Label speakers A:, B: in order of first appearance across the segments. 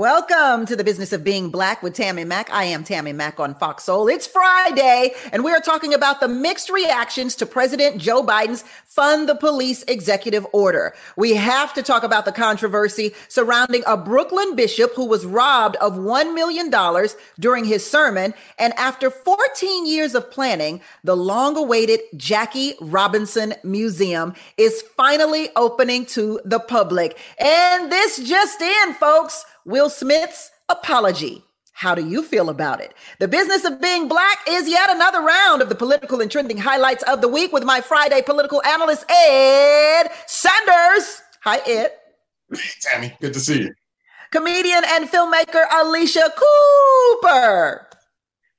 A: Welcome to the business of being black with Tammy Mack. I am Tammy Mack on Fox Soul. It's Friday, and we are talking about the mixed reactions to President Joe Biden's Fund the Police executive order. We have to talk about the controversy surrounding a Brooklyn bishop who was robbed of $1 million during his sermon. And after 14 years of planning, the long awaited Jackie Robinson Museum is finally opening to the public. And this just in, folks. Will Smith's apology. How do you feel about it? The business of being black is yet another round of the political and trending highlights of the week with my Friday political analyst, Ed Sanders. Hi, Ed.
B: Hey, Tammy. Good to see you.
A: Comedian and filmmaker Alicia Cooper.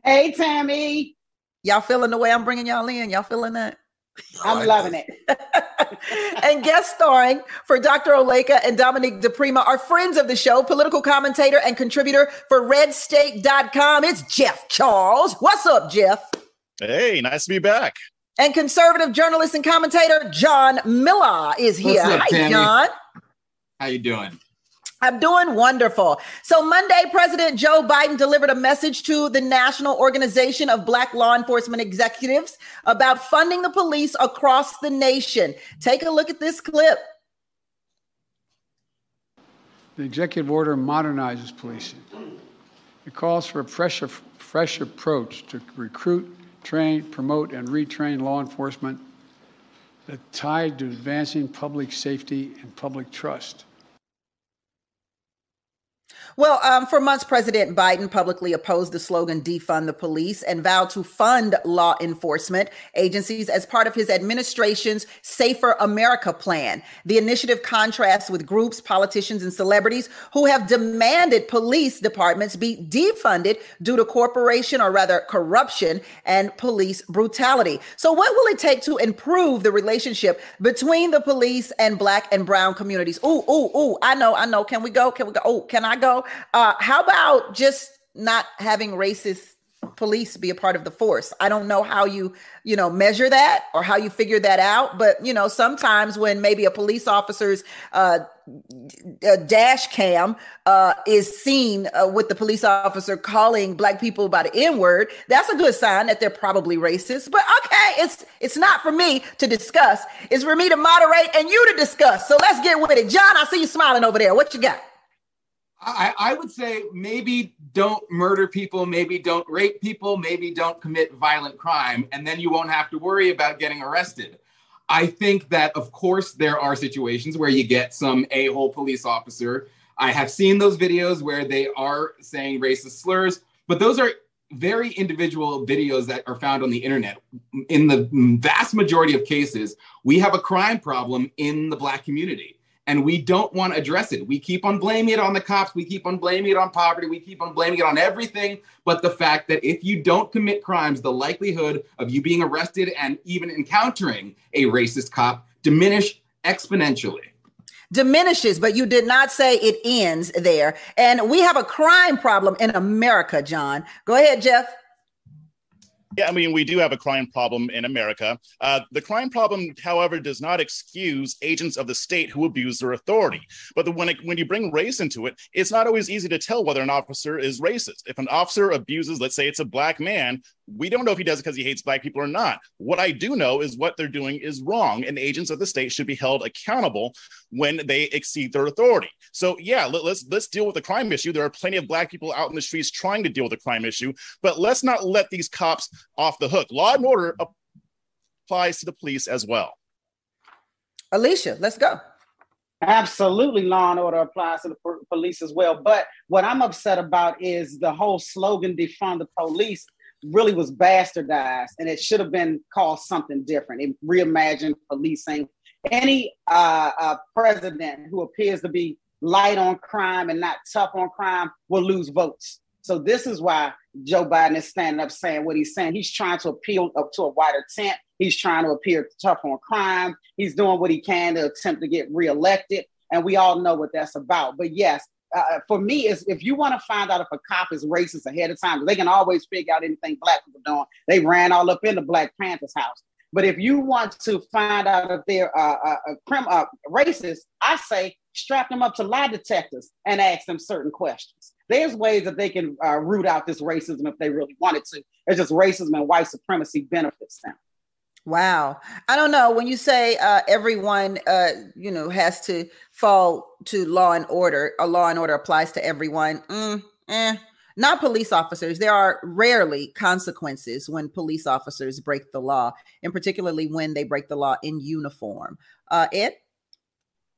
C: Hey, Tammy.
A: Y'all feeling the way I'm bringing y'all in? Y'all feeling that?
C: I'm loving it.
A: and guest starring for Dr. Oleka and Dominique DiPrima are friends of the show, political commentator and contributor for redstate.com. It's Jeff Charles. What's up, Jeff?
D: Hey, nice to be back.
A: And conservative journalist and commentator John Miller is here.
E: Up,
A: Hi,
E: Tammy?
A: John.
E: How you doing?
A: I'm doing wonderful. So Monday, President Joe Biden delivered a message to the National Organization of Black Law Enforcement Executives about funding the police across the nation. Take a look at this clip.
F: The executive order modernizes policing. It calls for a fresh, fresh approach to recruit, train, promote, and retrain law enforcement that tied to advancing public safety and public trust.
A: Well, um, for months, President Biden publicly opposed the slogan defund the police and vowed to fund law enforcement agencies as part of his administration's Safer America plan. The initiative contrasts with groups, politicians, and celebrities who have demanded police departments be defunded due to corporation or rather corruption and police brutality. So, what will it take to improve the relationship between the police and black and brown communities? Ooh, ooh, ooh, I know, I know. Can we go? Can we go? Oh, can I go? Uh, how about just not having racist police be a part of the force? I don't know how you, you know, measure that or how you figure that out. But you know, sometimes when maybe a police officer's uh, dash cam uh, is seen uh, with the police officer calling black people by the N word, that's a good sign that they're probably racist. But okay, it's it's not for me to discuss. It's for me to moderate and you to discuss. So let's get with it. John, I see you smiling over there. What you got?
E: I, I would say maybe don't murder people, maybe don't rape people, maybe don't commit violent crime, and then you won't have to worry about getting arrested. I think that, of course, there are situations where you get some a hole police officer. I have seen those videos where they are saying racist slurs, but those are very individual videos that are found on the internet. In the vast majority of cases, we have a crime problem in the Black community and we don't want to address it. We keep on blaming it on the cops. We keep on blaming it on poverty. We keep on blaming it on everything but the fact that if you don't commit crimes, the likelihood of you being arrested and even encountering a racist cop diminish exponentially.
A: Diminishes, but you did not say it ends there. And we have a crime problem in America, John. Go ahead, Jeff.
D: Yeah, I mean, we do have a crime problem in America. Uh, the crime problem, however, does not excuse agents of the state who abuse their authority. But the, when, it, when you bring race into it, it's not always easy to tell whether an officer is racist. If an officer abuses, let's say it's a black man, we don't know if he does it because he hates black people or not. What I do know is what they're doing is wrong, and agents of the state should be held accountable when they exceed their authority. So yeah, let, let's let's deal with the crime issue. There are plenty of black people out in the streets trying to deal with the crime issue, but let's not let these cops off the hook. Law and order applies to the police as well.
A: Alicia, let's go.
C: Absolutely, law and order applies to the po- police as well. But what I'm upset about is the whole slogan defund the police really was bastardized and it should have been called something different. It reimagined policing. Any uh, uh, president who appears to be light on crime and not tough on crime will lose votes. So this is why Joe Biden is standing up saying what he's saying. He's trying to appeal up to a wider tent. He's trying to appear tough on crime. He's doing what he can to attempt to get reelected. And we all know what that's about. But yes, uh, for me, is if you want to find out if a cop is racist ahead of time, they can always figure out anything black people doing. They ran all up in the Black Panthers house. But if you want to find out if they're uh, uh, crim- uh, racist, I say strap them up to lie detectors and ask them certain questions. There's ways that they can uh, root out this racism if they really wanted to. It's just racism and white supremacy benefits them.
A: Wow. I don't know. When you say uh, everyone, uh, you know, has to fall to law and order, a law and order applies to everyone. Mm, eh, not police officers. There are rarely consequences when police officers break the law, and particularly when they break the law in uniform. Uh, Ed?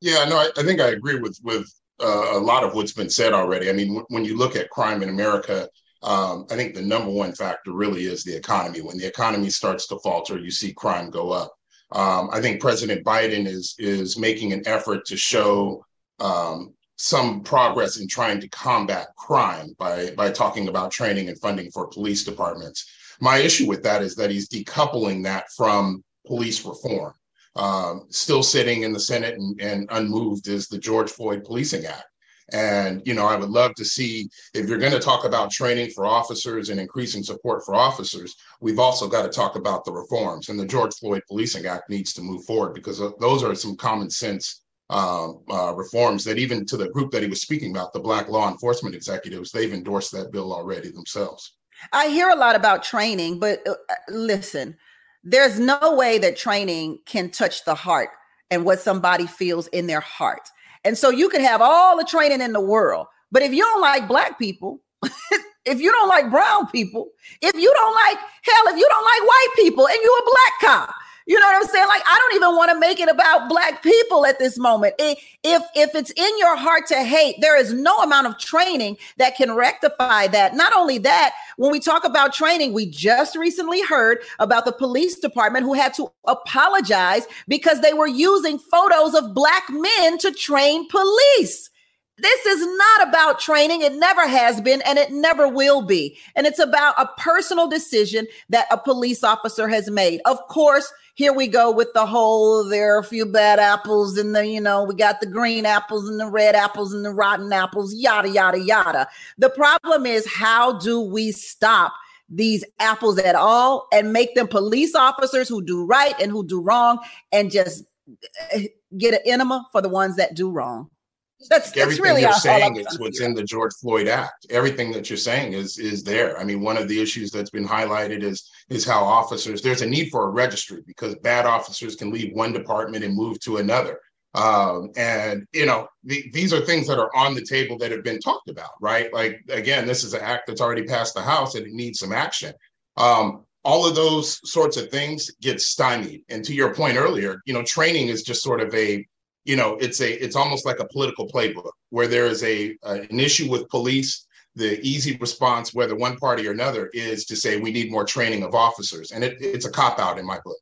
B: Yeah, no, I, I think I agree with with uh, a lot of what's been said already. I mean, w- when you look at crime in America, um, I think the number one factor really is the economy. When the economy starts to falter, you see crime go up. Um, I think President Biden is is making an effort to show um, some progress in trying to combat crime by by talking about training and funding for police departments. My issue with that is that he's decoupling that from police reform. Um, still sitting in the Senate and, and unmoved is the George Floyd Policing Act. And, you know, I would love to see if you're going to talk about training for officers and increasing support for officers, we've also got to talk about the reforms. And the George Floyd Policing Act needs to move forward because those are some common sense um, uh, reforms that even to the group that he was speaking about, the Black law enforcement executives, they've endorsed that bill already themselves.
A: I hear a lot about training, but uh, listen, there's no way that training can touch the heart and what somebody feels in their heart. And so you can have all the training in the world, but if you don't like black people, if you don't like brown people, if you don't like hell, if you don't like white people and you're a black cop, you know what I'm saying? Like I don't even want to make it about black people at this moment. If if it's in your heart to hate, there is no amount of training that can rectify that. Not only that, when we talk about training, we just recently heard about the police department who had to apologize because they were using photos of black men to train police. This is not about training. It never has been, and it never will be. And it's about a personal decision that a police officer has made. Of course, here we go with the whole there are a few bad apples and the, you know, we got the green apples and the red apples and the rotten apples, yada, yada, yada. The problem is, how do we stop? these apples at all and make them police officers who do right and who do wrong and just eh, get an enema for the ones that do wrong. That's, that's
B: everything
A: really
B: you're saying is what's in the George Floyd Act. Everything that you're saying is is there. I mean, one of the issues that's been highlighted is is how officers there's a need for a registry because bad officers can leave one department and move to another. Um, and you know, the, these are things that are on the table that have been talked about, right? Like again, this is an act that's already passed the House and it needs some action. Um, all of those sorts of things get stymied. And to your point earlier, you know, training is just sort of a you know it's a it's almost like a political playbook where there is a, a an issue with police. The easy response whether one party or another is to say we need more training of officers. And it, it's a cop out in my book.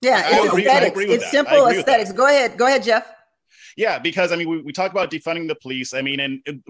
A: Yeah it's aesthetics. it's simple aesthetics. Go ahead. Go ahead jeff.
D: Yeah, because I mean, we, we talk about defunding the police. I mean, and, and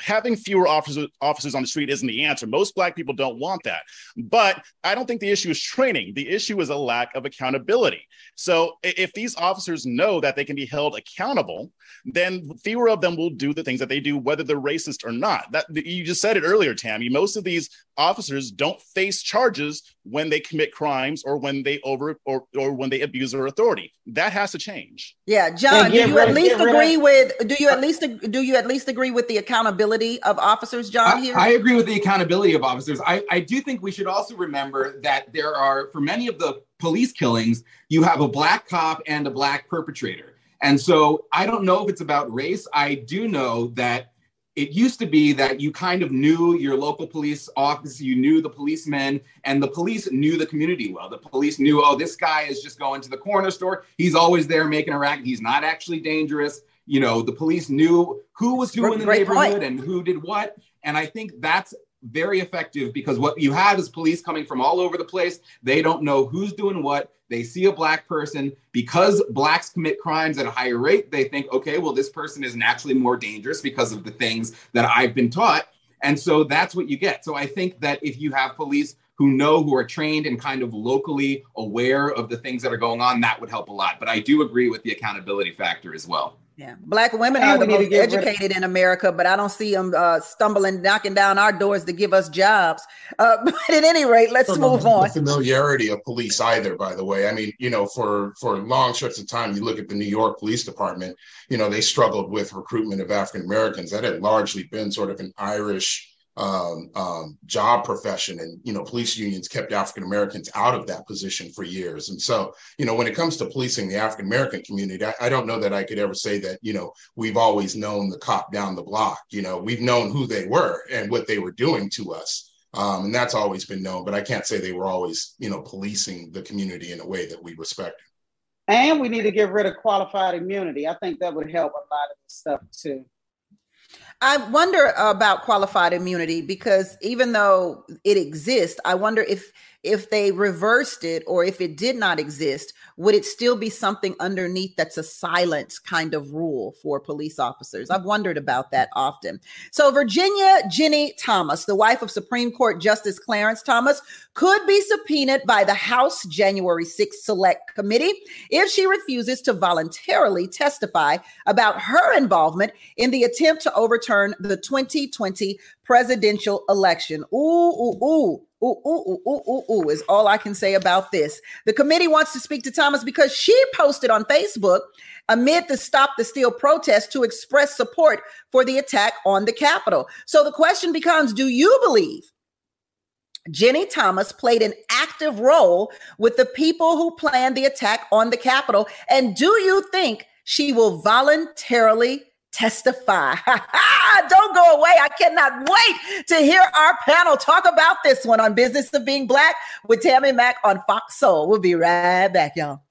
D: having fewer officers officers on the street isn't the answer. Most black people don't want that. But I don't think the issue is training. The issue is a lack of accountability. So if these officers know that they can be held accountable, then fewer of them will do the things that they do, whether they're racist or not. That you just said it earlier, Tammy. Most of these officers don't face charges when they commit crimes or when they over or, or when they abuse their authority. That has to change.
A: Yeah, John, do you at least agree with do you at uh, least do you at least agree with the accountability of officers, John? Here,
E: I, I agree with the accountability of officers. I, I do think we should also remember that there are for many of the police killings, you have a black cop and a black perpetrator. And so I don't know if it's about race. I do know that it used to be that you kind of knew your local police office, you knew the policemen, and the police knew the community well. The police knew, oh, this guy is just going to the corner store. He's always there making a racket. He's not actually dangerous. You know, the police knew who was who in the neighborhood point. and who did what. And I think that's very effective because what you have is police coming from all over the place. They don't know who's doing what. They see a black person because blacks commit crimes at a higher rate. They think, okay, well, this person is naturally more dangerous because of the things that I've been taught. And so that's what you get. So I think that if you have police who know, who are trained and kind of locally aware of the things that are going on, that would help a lot. But I do agree with the accountability factor as well.
A: Yeah, black women and are the most educated in America, but I don't see them uh, stumbling, knocking down our doors to give us jobs. Uh, but at any rate, let's move on.
B: The familiarity of police, either. By the way, I mean, you know, for for long stretches of time, you look at the New York Police Department. You know, they struggled with recruitment of African Americans. That had largely been sort of an Irish um, um, job profession. And you know police unions kept african americans out of that position for years. And so you know when it comes to policing the african american community I, I, don't know that i could ever say that you know we've always known the cop down the block. You know we've known who they were and what they were doing to us. Um, and that's always been known but i can't say they were always you know policing the community in a way that we respected.
C: And we need to get rid of qualified immunity. I think that would help a lot of the stuff too
A: I wonder about qualified immunity because even though it exists, I wonder if if they reversed it or if it did not exist, would it still be something underneath that's a silent kind of rule for police officers? I've wondered about that often. So, Virginia Ginni Thomas, the wife of Supreme Court Justice Clarence Thomas, could be subpoenaed by the House January 6th Select Committee if she refuses to voluntarily testify about her involvement in the attempt to overturn the 2020 presidential election. Ooh, ooh, ooh. Ooh, ooh, ooh, ooh, ooh, ooh, is all I can say about this. The committee wants to speak to Thomas because she posted on Facebook amid the Stop the Steal protest to express support for the attack on the Capitol. So the question becomes do you believe Ginni Thomas played an active role with the people who planned the attack on the Capitol? And do you think she will voluntarily testify. Don't go away. I cannot wait to hear our panel talk about this one on Business of Being Black with Tammy Mack on Fox Soul. We'll be right back, y'all.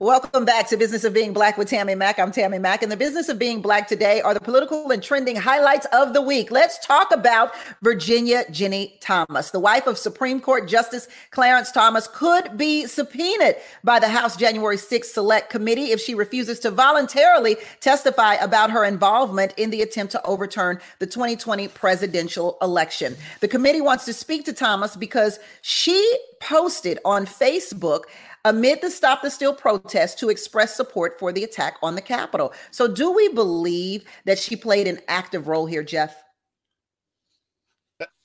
A: Welcome back to Business of Being Black with Tammy Mack. I'm Tammy Mack. And the business of being black today are the political and trending highlights of the week. Let's talk about Virginia Ginni Thomas. The wife of Supreme Court Justice Clarence Thomas could be subpoenaed by the House January 6th Select Committee if she refuses to voluntarily testify about her involvement in the attempt to overturn the 2020 presidential election. The committee wants to speak to Thomas because she posted on Facebook amid the Stop the Steal protest to express support for the attack on the Capitol. So, do we believe that she played an active role here, Jeff?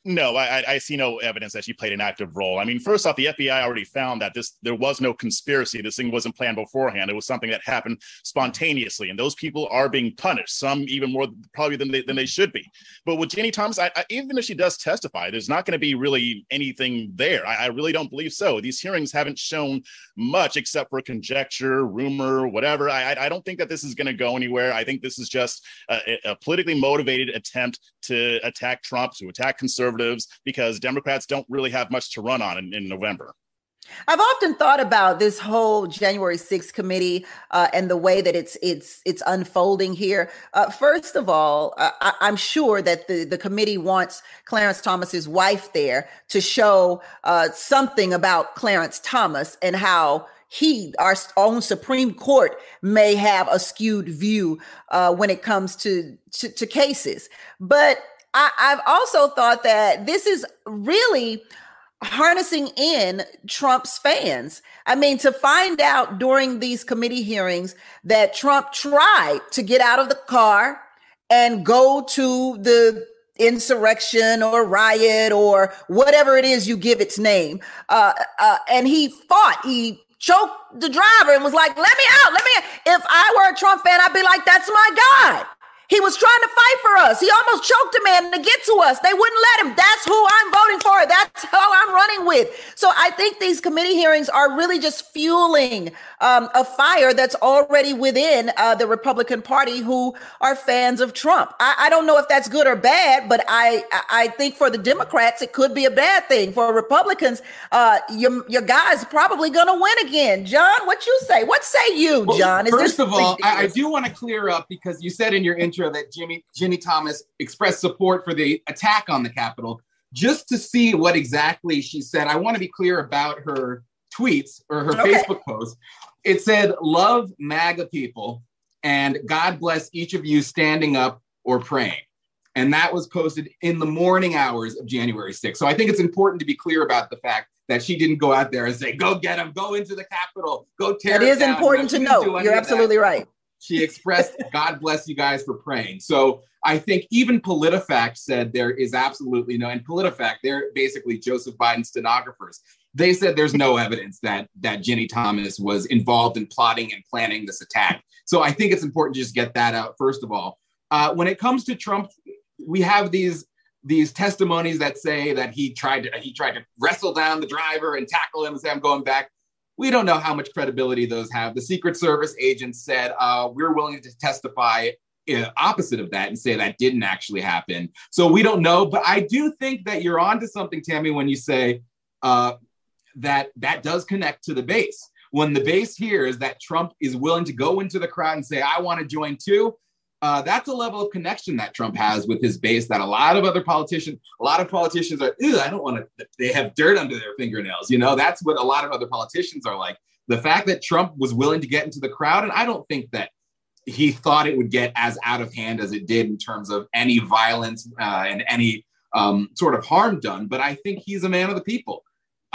D: No, I, I see no evidence that she played an active role. I mean, first off, the FBI already found that this there was no conspiracy. This thing wasn't planned beforehand. It was something that happened spontaneously, and those people are being punished. Some even more probably than they than they should be. But with Ginni Thomas, I, I, even if she does testify, there's not going to be really anything there. I, really don't believe so. These hearings haven't shown much except for conjecture, rumor, whatever. I I don't think that this is going to go anywhere. I think this is just a, a politically motivated attempt to attack Trump, to attack conservatives conservatives because Democrats don't really have much to run on in, in November.
A: I've often thought about this whole January 6th committee uh, and the way that it's it's it's unfolding here. Uh, first of all, uh, I, am sure that the the committee wants Clarence Thomas's wife there to show uh, something about Clarence Thomas and how he, our own Supreme Court, may have a skewed view uh, when it comes to, to to cases. But I, I've also thought that this is really harnessing in Trump's fans. I mean, to find out during these committee hearings that Trump tried to get out of the car and go to the insurrection or riot or whatever it is you give its name. Uh, uh, and he fought, he choked the driver and was like, let me out, let me out. If I were a Trump fan, I'd be like, that's my guy. He was trying to fight for us. He almost choked a man to get to us. They wouldn't let him. That's who I'm voting for. That's who I'm running with. So I think these committee hearings are really just fueling um, a fire that's already within uh, the Republican Party who are fans of Trump. I, I, don't know if that's good or bad, but I I think for the Democrats it could be a bad thing. For Republicans, uh, your your guy's probably going to win again. John, what you say? What say you, John?
E: Well, first of all, I, I do want to clear up because you said in your intro that Jimmy Ginni Thomas expressed support for the attack on the Capitol. Just to see what exactly she said, I want to be clear about her tweets or her okay. Facebook post. It said, "Love MAGA people, and God bless each of you standing up or praying." And that was posted in the morning hours of January 6th. So I think it's important to be clear about the fact that she didn't go out there and say, "Go get them, go into the Capitol, go tear."
A: That is important to know. You're absolutely that. right.
E: She expressed, God bless you guys for praying. So I think even PolitiFact said there is absolutely no, and PolitiFact, they're basically Joseph Biden stenographers. They said there's no evidence that that Ginni Thomas was involved in plotting and planning this attack. So I think it's important to just get that out first of all. Uh, when it comes to Trump, we have these these testimonies that say that he tried to he tried to wrestle down the driver and tackle him and say I'm going back. We don't know how much credibility those have. The Secret Service agents said uh, we're willing to testify uh, opposite of that and say that didn't actually happen. So we don't know, but I do think that you're onto something, Tammy, when you say uh, that that does connect to the base. When the base hears that Trump is willing to go into the crowd and say, "I want to join too," uh, that's a level of connection that Trump has with his base that a lot of other politicians, a lot of politicians are, I don't want to, they have dirt under their fingernails. You know, that's what a lot of other politicians are like. The fact that Trump was willing to get into the crowd, and I don't think that he thought it would get as out of hand as it did in terms of any violence uh, and any um, sort of harm done, but I think he's a man of the people.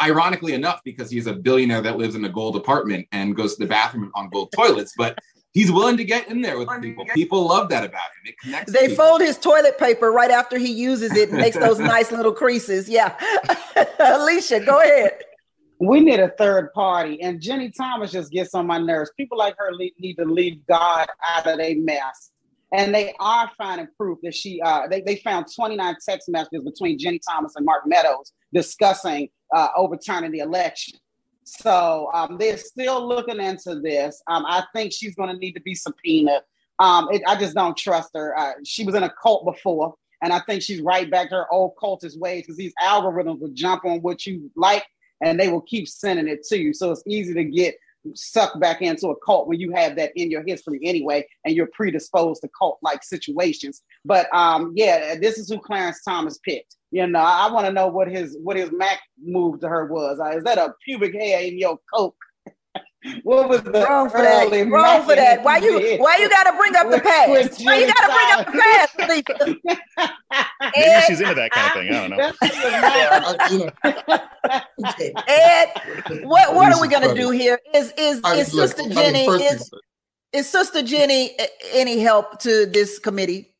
E: Ironically enough, because he's a billionaire that lives in a gold apartment and goes to the bathroom on gold toilets, but he's willing to get in there with people. People love that about him. It connects.
A: They
E: people.
A: fold his toilet paper right after he uses it and makes those nice little creases. Yeah. Alicia, go ahead.
C: We need a third party, and Ginni Thomas just gets on my nerves. People like her need to leave God out of their mess. And they are finding proof that she, uh, they, they found 29 text messages between Ginni Thomas and Mark Meadows discussing uh, overturning the election. So um, they're still looking into this. Um, I think she's going to need to be subpoenaed. Um, it, I just don't trust her. Uh, she was in a cult before, and I think she's right back to her old cultist ways because these algorithms will jump on what you like and they will keep sending it to you. So it's easy to get sucked back into a cult when you have that in your history anyway, and you're predisposed to cult like situations. But um, yeah, this is who Clarence Thomas picked. You know, I, want to know what his what his Mac move to her was. Uh, is that a pubic hair in your coke? What was the
A: wrong for that? Wrong for that. Why you why you gotta bring up the past? Why you gotta bring up the
D: past? Maybe she's into that kind of thing. I
A: don't know. Ed, what what are we gonna do here? Is is is Sister Ginni is is Sister Ginni any help to this committee?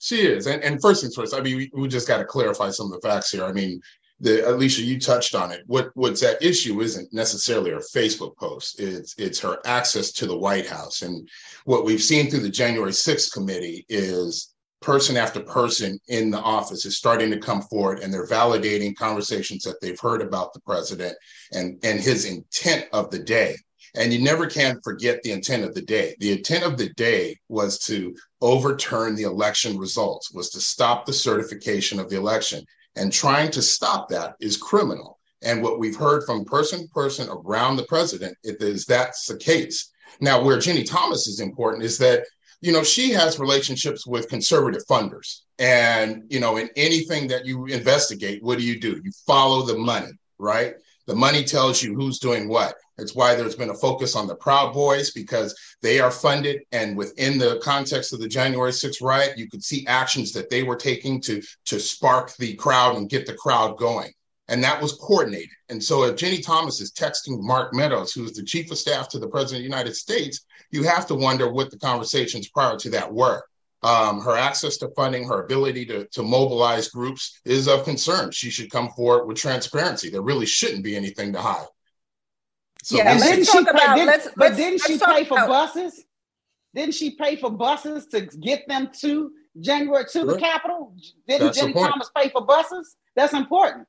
B: She is, and, and first things first. I mean, we, we just got to clarify some of the facts here. I mean, the Alicia, you touched on it. What what's at issue isn't necessarily her Facebook post. It's it's her access to the White House. And what we've seen through the January 6th committee is person after person in the office is starting to come forward and they're validating conversations that they've heard about the president and, and his intent of the day. And you never can forget the intent of the day. The intent of the day was to overturn the election results, was to stop the certification of the election. And trying to stop that is criminal. And what we've heard from person to person around the president is that's the case. Now, where Ginni Thomas is important is that, you know, she has relationships with conservative funders. And, you know, in anything that you investigate, what do you do? You follow the money, right? The money tells you who's doing what. It's why there's been a focus on the Proud Boys because they are funded. And within the context of the January 6th riot, you could see actions that they were taking to, to spark the crowd and get the crowd going. And that was coordinated. And so if Ginni Thomas is texting Mark Meadows, who is the chief of staff to the president of the United States, you have to wonder what the conversations prior to that were. Um, her access to funding, her ability to, to mobilize groups is of concern. She should come forward with transparency. There really shouldn't be anything to hide.
C: So yeah, and didn't she pay, did, let's, but let's, didn't she pay for about, buses? Didn't she pay for buses to get them to January to the Capitol? Didn't Ginni Thomas pay for buses? That's important.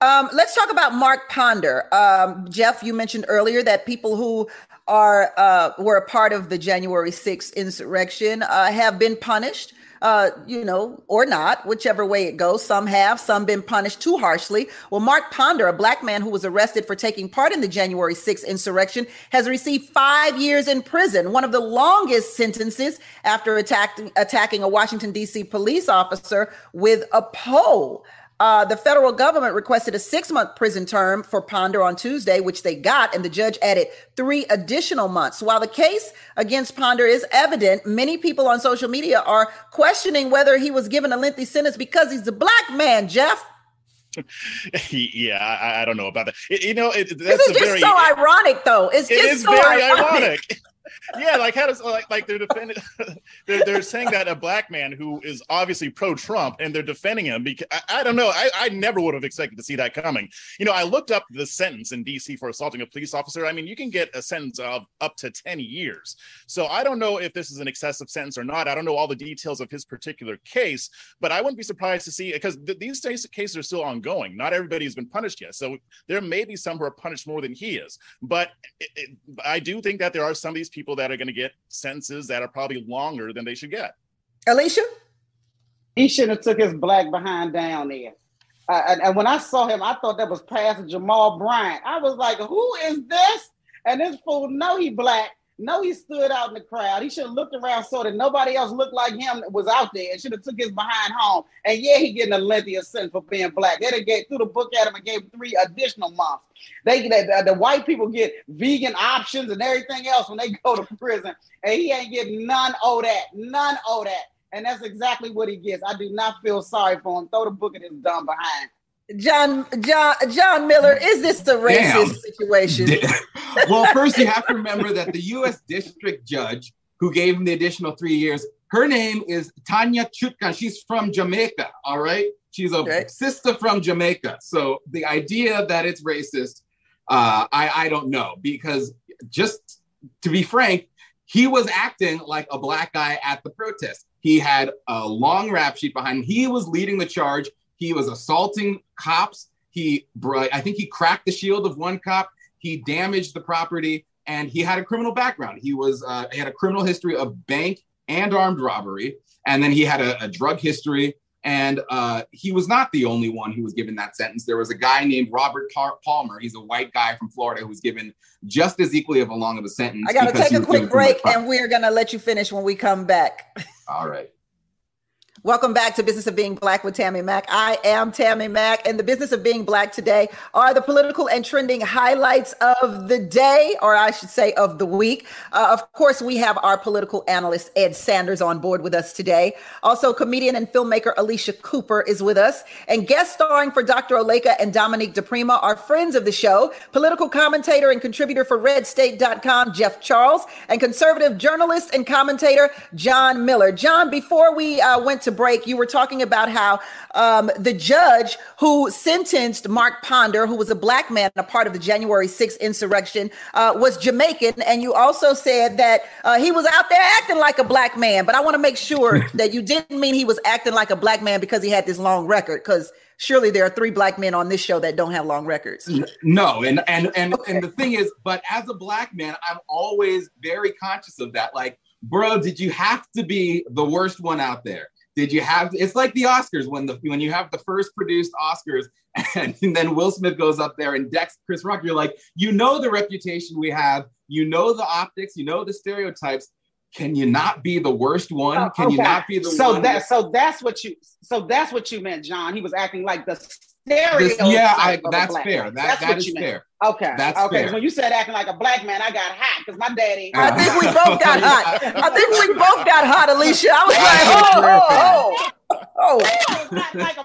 A: Um, let's talk about Mark Ponder. Um, Jeff, you mentioned earlier that people who are uh, were a part of the January 6th insurrection uh, have been punished uh, you know, or not, whichever way it goes. Some have, some been punished too harshly. Well, Mark Ponder, a black man who was arrested for taking part in the January 6th insurrection, has received five years in prison, one of the longest sentences after attacking attacking a Washington, D.C. police officer with a pole. Uh, the federal government requested a six month prison term for Ponder on Tuesday, which they got, and the judge added three additional months. While the case against Ponder is evident, many people on social media are questioning whether he was given a lengthy sentence because he's a black man, Jeff.
D: yeah, I, I, don't know about that. It, you know, it,
A: that's this is just very, so ironic, though. It's just
D: it is
A: so
D: very
A: ironic.
D: ironic. yeah, like how does like like they're defending they're, they're saying that a black man who is obviously pro-Trump and they're defending him because I, I don't know. I, I never would have expected to see that coming. You know, I looked up the sentence in DC for assaulting a police officer. I mean, you can get a sentence of up to 10 years. So I don't know if this is an excessive sentence or not. I don't know all the details of his particular case, but I wouldn't be surprised to see because th- these cases are still ongoing. Not everybody has been punished yet. So there may be some who are punished more than he is. But it, it, I do think that there are some of these people that are going to get sentences that are probably longer than they should get.
A: Alicia?
C: He shouldn't have took his black behind down there. Uh, and, and, when I saw him, I thought that was Pastor Jamal Bryant. I was like, who is this? And this fool know he black. No, he stood out in the crowd. He should have looked around so that nobody else looked like him was out there and should have took his behind home. And yeah, he getting a lengthier sentence for being black. They gave threw the book at him and gave him three additional months. They the, the white people get vegan options and everything else when they go to prison, and he ain't getting none of that, none of that. And that's exactly what he gets. I do not feel sorry for him. Throw the book at his dumb behind.
A: John John John Miller, is this a racist Damn. situation?
E: well, first you have to remember that the U.S. District Judge who gave him the additional three years, her name is Tanya Chutkan. She's from Jamaica. All right, she's a okay. sister from Jamaica. So the idea that it's racist, uh, I I don't know because just to be frank, he was acting like a black guy at the protest. He had a long rap sheet behind him. He was leading the charge. He was assaulting cops. He, I think he cracked the shield of one cop. He damaged the property, and he had a criminal background. He was uh, he had a criminal history of bank and armed robbery, and then he had a, a drug history. And uh, he was not the only one who was given that sentence. There was a guy named Robert Palmer. He's a white guy from Florida who was given just as equally of a long of a sentence.
A: I got to take a quick break, and we're going to let you finish when we come back.
E: All right.
A: Welcome back to Business of Being Black with Tammy Mack. I am Tammy Mack, and the business of being black today are the political and trending highlights of the day, or I should say of the week. Uh, of course, we have our political analyst Ed Sanders on board with us today. Also, comedian and filmmaker Alicia Cooper is with us, and guest starring for Dr. Oleka and Dominique DiPrima are friends of the show. Political commentator and contributor for RedState.com, Jeff Charles, and conservative journalist and commentator John Miller. John, before we uh, went to break, you were talking about how um, the judge who sentenced Mark Ponder, who was a black man, a part of the January 6th insurrection, uh, was Jamaican. And you also said that uh, he was out there acting like a black man. But I want to make sure that you didn't mean he was acting like a black man because he had this long record, because surely there are three black men on this show that don't have long records.
E: No, and and and okay. and the thing is, but as a black man, I'm always very conscious of that. Like, bro, did you have to be the worst one out there? Did you have? It's like the Oscars when the when you have the first produced Oscars, and, and then Will Smith goes up there and decks Chris Rock. You're like, you know the reputation we have, you know the optics, you know the stereotypes. Can you not be the worst one? Oh, Can okay. you not be the
C: so
E: one?
C: That, so that's what you so that's what you meant, John. He was acting like the this,
E: yeah, I, that's fair. That, that's that is fair.
C: Okay.
E: That's
C: okay.
E: Fair.
C: When you said acting like a black man, I got hot because my daddy.
A: I think we both got hot. I think we both got hot, Alicia. I was like, oh, oh,
E: oh. oh. like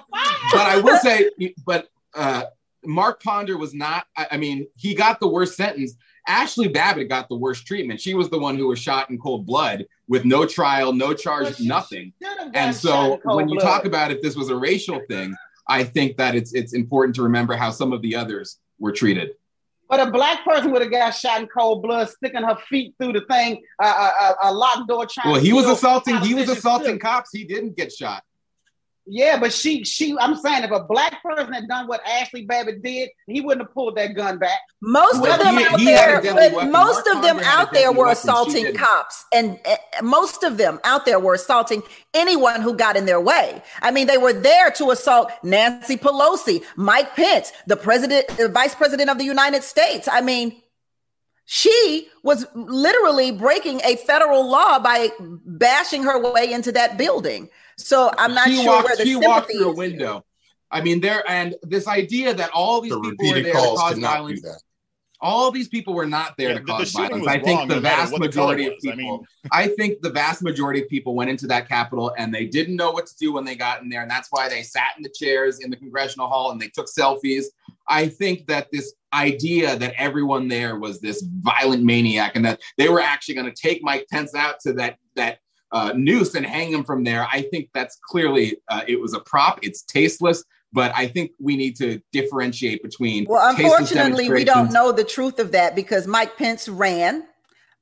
E: but I will say, but uh, Mark Ponder was not. I, I mean, he got the worst sentence. Ashli Babbitt got the worst treatment. She was the one who was shot in cold blood with no trial, no charge, nothing. And so when you blood. talk about if this was a racial thing, I think that it's it's important to remember how some of the others were treated.
C: But a black person would have got shot in cold blood, sticking her feet through the thing, uh, a, a locked door. Trying
E: well, he was assaulting. He was assaulting cops. He didn't get shot.
C: Yeah, but she, she, I'm saying if a black person had done what Ashli Babbitt did, he wouldn't have pulled that gun back.
A: Most well, of them he, out he there, but most of them out there were assaulting cops, and uh, most of them out there were assaulting anyone who got in their way. I mean, they were there to assault Nancy Pelosi, Mike Pence, the president, the vice president of the United States. I mean, she was literally breaking a federal law by bashing her way into that building. So I'm not
E: she
A: sure
E: walked,
A: where the
E: she walked through a window. I mean, there and this idea that all these the people were there to cause violence. All these people were not there yeah, to cause the violence. I think the vast majority of people. I, mean... I think the vast majority of people went into that Capitol and they didn't know what to do when they got in there, and that's why they sat in the chairs in the congressional hall and they took selfies. I think that this idea that everyone there was this violent maniac and that they were actually going to take Mike Pence out to that that uh, noose and hang him from there. I think that's clearly uh, it was a prop. It's tasteless. But I think we need to differentiate between.
A: Well, unfortunately, we don't know the truth of that because Mike Pence ran,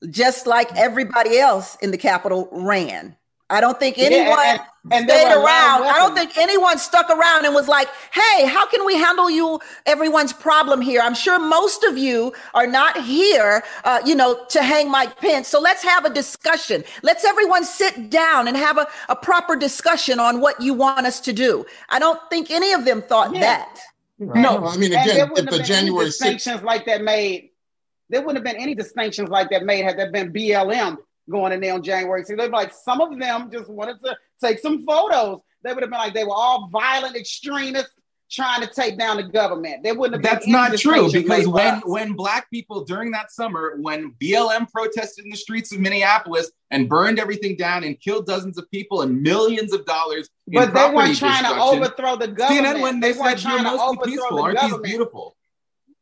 A: just like everybody else in the Capitol ran. I don't think anyone yeah, and, and stayed around. I don't think anyone stuck around and was like, "Hey, how can we handle you everyone's problem here?" I'm sure most of you are not here, uh, you know, to hang Mike Pence. So let's have a discussion. Let's everyone sit down and have a, a proper discussion on what you want us to do. I don't think any of them thought yeah. that.
B: Right. No, I mean, again, if the January
C: distinctions 6th- like that made, there wouldn't have been any distinctions like that made had there been BLM going in there on January 6th. They'd be like, some of them just wanted to take some photos. They would have been like, they were all violent extremists trying to take down the government. They wouldn't
E: have. That's not true because when when black people during that summer, when BLM protested in the streets of Minneapolis and burned everything down and killed dozens of people and millions of dollars,
C: but they weren't trying to overthrow the government.
E: CNN when they, they weren't trying to overthrow peaceful, the aren't government. these beautiful?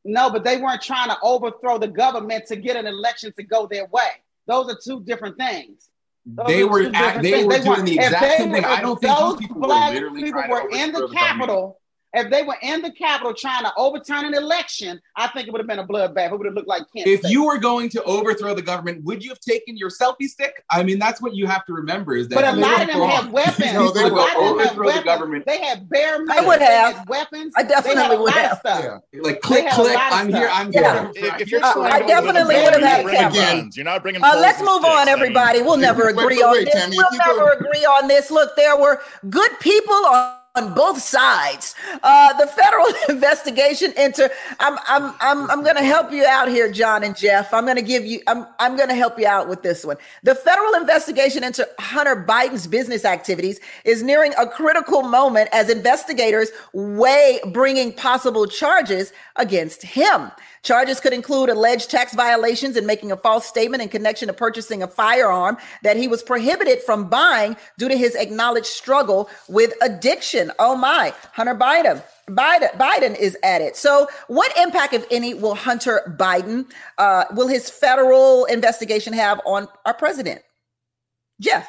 C: No, but they weren't trying to overthrow the government to get an election to go their way. Those are two different things.
E: Those they were act, they were doing the exact same thing. I don't think those people were literally people were
C: in the,
E: the
C: Capitol if they were in the Capitol trying to overturn an election, I think it would have been a bloodbath. It would have looked like Kent
E: If
C: State.
E: you were going to overthrow the government, would you have taken your selfie stick? I mean, that's what you have to remember is that.
C: But a lot of them had weapons. no, they would overthrow the government. They had bare
A: metal. I would have
C: weapons.
A: I definitely would have.
E: Yeah. Like click, click. I'm here. I'm
A: here.
D: If, if you're uh, I
A: definitely would have had
D: cameras. You're not bringing.
A: Uh, let's move on, everybody. We'll never agree on this. We'll never agree on this. Look, there were good people on on both sides. Uh, the federal investigation into I'm I'm I'm I'm going to help you out here, John and Jeff. I'm going to give you I'm I'm going to help you out with this one. The federal investigation into Hunter Biden's business activities is nearing a critical moment as investigators weigh bringing possible charges against him. Charges could include alleged tax violations and making a false statement in connection to purchasing a firearm that he was prohibited from buying due to his acknowledged struggle with addiction. Oh my, Hunter Biden. Biden, Biden is at it. So, what impact, if any, will Hunter Biden, uh, will his federal investigation have on our president? Jeff.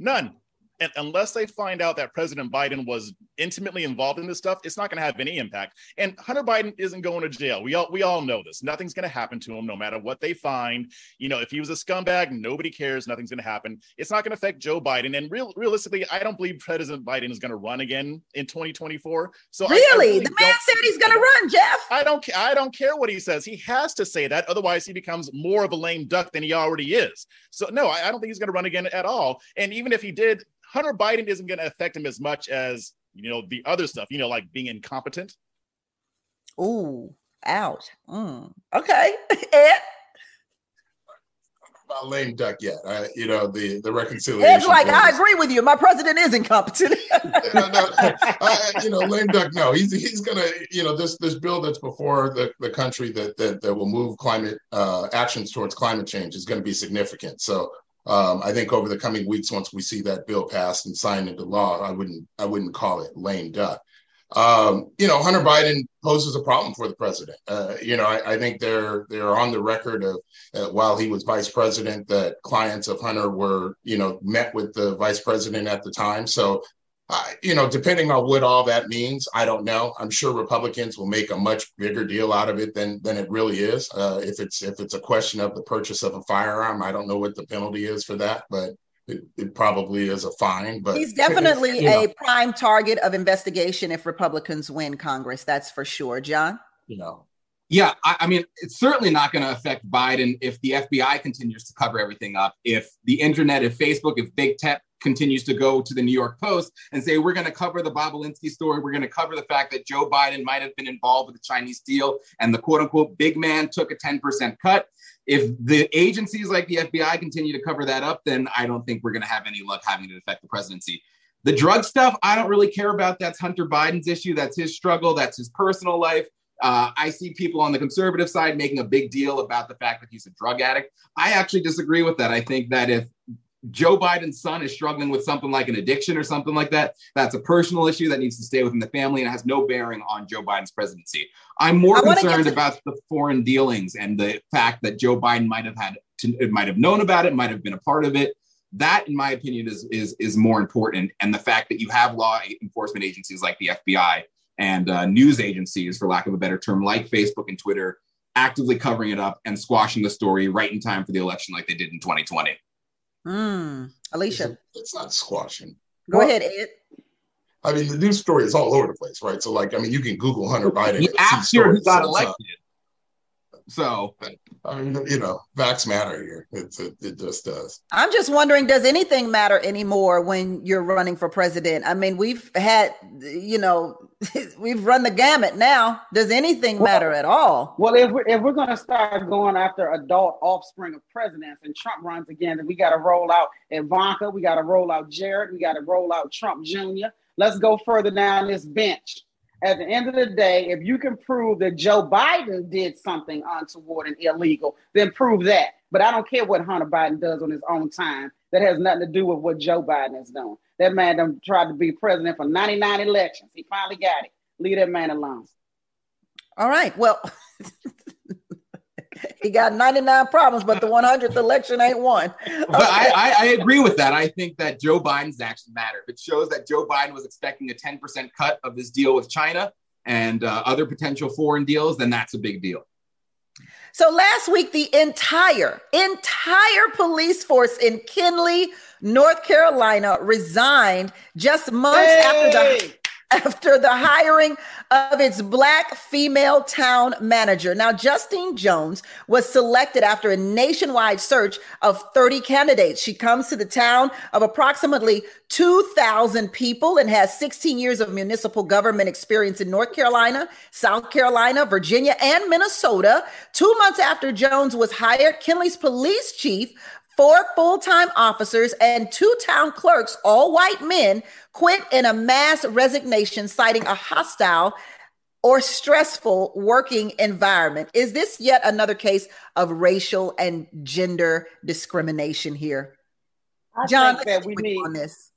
D: None and unless they find out that President Biden was intimately involved in this stuff, it's not going to have any impact. And Hunter Biden isn't going to jail. We all we all know this. Nothing's going to happen to him, no matter what they find. You know, if he was a scumbag, nobody cares. Nothing's going to happen. It's not going to affect Joe Biden. And real, realistically, I don't believe President Biden is going to run again in 2024. So
A: really, I, I really the man said he's going to run, Jeff.
D: I don't. I don't care what he says. He has to say that. Otherwise, he becomes more of a lame duck than he already is. So no, I, I don't think he's going to run again at all. And even if he did, Hunter Biden isn't going to affect him as much as you know the other stuff. You know, like being incompetent.
A: Ooh, ouch. Mm. Okay, Ed.
B: Not lame duck yet. I, you know the the reconciliation.
A: It's like I agree with you. My president is incompetent. no,
B: no, I, you know, lame duck. No, he's he's gonna. You know, this this bill that's before the, the country that, that that will move climate uh, actions towards climate change is going to be significant. So um, I think over the coming weeks, once we see that bill passed and signed into law, I wouldn't I wouldn't call it lame duck. Um, you know, Hunter Biden poses a problem for the president. Uh, you know, I, I, think they're they're on the record of uh, while he was vice president, that clients of Hunter were you know met with the vice president at the time. So you know, depending on what all that means, I don't know. I'm sure Republicans will make a much bigger deal out of it than than it really is. Uh, if it's if it's a question of the purchase of a firearm, I don't know what the penalty is for that, but it, it probably is a fine. But
A: he's definitely a know. prime target of investigation if Republicans win Congress. That's for sure, John.
B: You know,
E: yeah, I, I, mean, it's certainly not going to affect Biden if the FBI continues to cover everything up. If the internet, if Facebook, if big tech continues to go to the New York Post and say, we're going to cover the Bobulinski story. We're going to cover the fact that Joe Biden might have been involved with the Chinese deal and the quote unquote big man took a 10% cut. If the agencies like the FBI continue to cover that up, then I don't think we're going to have any luck having it affect the presidency. The drug stuff, I don't really care about. That's Hunter Biden's issue. That's his struggle. That's his personal life. Uh, I see people on the conservative side making a big deal about the fact that he's a drug addict. I actually disagree with that. I think that if Joe Biden's son is struggling with something like an addiction or something like that, that's a personal issue that needs to stay within the family and has no bearing on Joe Biden's presidency. I'm more concerned to- about the foreign dealings and the fact that Joe Biden might have had to, might have known about it, might have been a part of it. That, in my opinion, is is is more important. And the fact that you have law enforcement agencies like the FBI and uh, news agencies, for lack of a better term, like Facebook and Twitter, actively covering it up and squashing the story right in time for the election, like they did in 2020.
A: Mm. Alicia.
B: It's, not squashing.
A: Go well, ahead, Ed.
B: I mean, the news story is all over the place, right? So, like, I mean, you can Google Hunter Biden.
E: After he got elected. So,
B: I mean, you know, facts matter here. It, it, it, just does.
A: I'm just wondering, does anything matter anymore when you're running for president? I mean, we've had, you know, we've run the gamut now. Does anything well, matter at all?
C: Well, if we're, if we're going to start going after adult offspring of presidents and Trump runs again, then we got to roll out Ivanka, we got to roll out Jared, we got to roll out Trump Jr. Let's go further down this bench at the end of the day, if you can prove that Joe Biden did something untoward and illegal, then prove that. But I don't care what Hunter Biden does on his own time. That has nothing to do with what Joe Biden is doing. That man done tried to be president for 99 elections. He finally got it. Leave that man alone.
A: All right. Well, he got 99 problems, but the 100th election ain't one.
E: Okay. But I, I, I, agree with that. I think that Joe Biden's actions matter. If it shows that Joe Biden was expecting a 10% cut of this deal with China and uh, other potential foreign deals, then that's a big deal.
A: So last week, the entire, entire police force in Kenly, North Carolina resigned just months hey! after the after the hiring of its black female town manager. Now, Justine Jones was selected after a nationwide search of 30 candidates. She comes to the town of approximately 2,000 people and has 16 years of municipal government experience in North Carolina, South Carolina, Virginia, and Minnesota. Two months after Jones was hired, Kenly's police chief Four full time officers and two town clerks, all white men, quit in a mass resignation, citing a hostile or stressful working environment. Is this yet another case of racial and gender discrimination here?
C: I John, that we need
A: on this.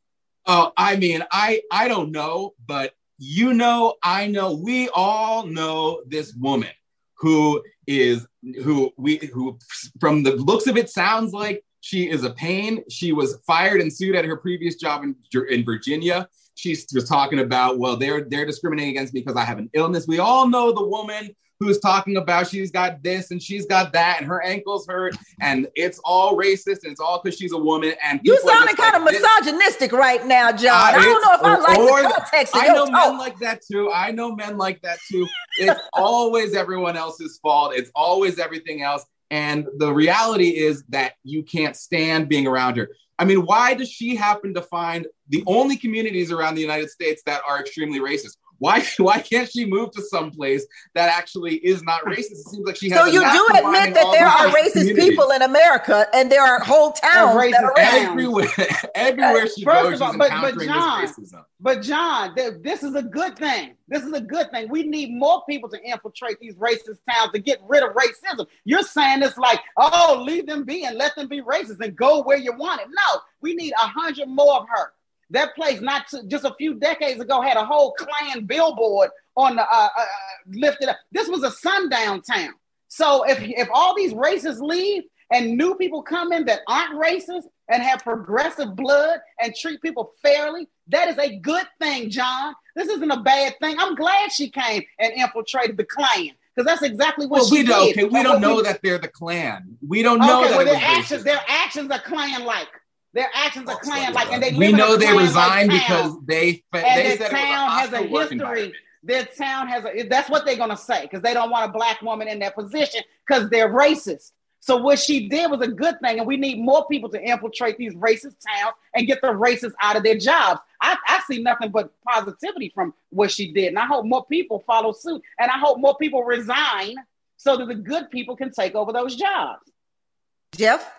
E: Oh, I mean, I I don't know, but you know, I know, we all know this woman who is who we who from the looks of it sounds like she is a pain. She was fired and sued at her previous job in, in Virginia. She was talking about, well, they're they're discriminating against me because I have an illness. We all know the woman who's talking about she's got this and she's got that and her ankles hurt and it's all racist and it's all because she's a woman and
A: you sounding kind like, of misogynistic right now john. Uh, i don't know if i like or, the context
E: i know men like that too. I know men like that too. It's always everyone else's fault. It's always everything else and the reality is that you can't stand being around her I mean, why does she happen to find the only communities around the United States that are extremely racist? Why why can't she move to some place that actually is not racist? It seems like she has.
A: So you do admit that there are racist people in America, and there are whole towns that are
E: racist. everywhere. everywhere she First goes, of all, she's but, but John.
C: But John, this is a good thing. This is a good thing. We need more people to infiltrate these racist towns to get rid of racism. You're saying it's like, oh, leave them be and let them be racist and go where you want it. No, we need a hundred more of her. That place, not to, just a few decades ago, had a whole Klan billboard on the uh, uh, uh, lifted up. This was a sundown town. So if if all these racists leave and new people come in that aren't racist and have progressive blood and treat people fairly, that is a good thing, John. This isn't a bad thing. I'm glad she came and infiltrated the Klan because that's exactly what well, she
E: we did. Okay, we don't know we, that they're the Klan. We don't know okay, that.
C: Well, their actions, their actions are Klan-like. Their actions are Klan like, and they
E: we know they resigned because they and they said
C: town has a history. Their town has a. That's what they're gonna say because they don't want a black woman in that position because they're racist. So what she did was a good thing, and we need more people to infiltrate these racist towns and get the racists out of their jobs. I, I see nothing but positivity from what she did, and I hope more people follow suit, and I hope more people resign so that the good people can take over those jobs.
A: Jeff.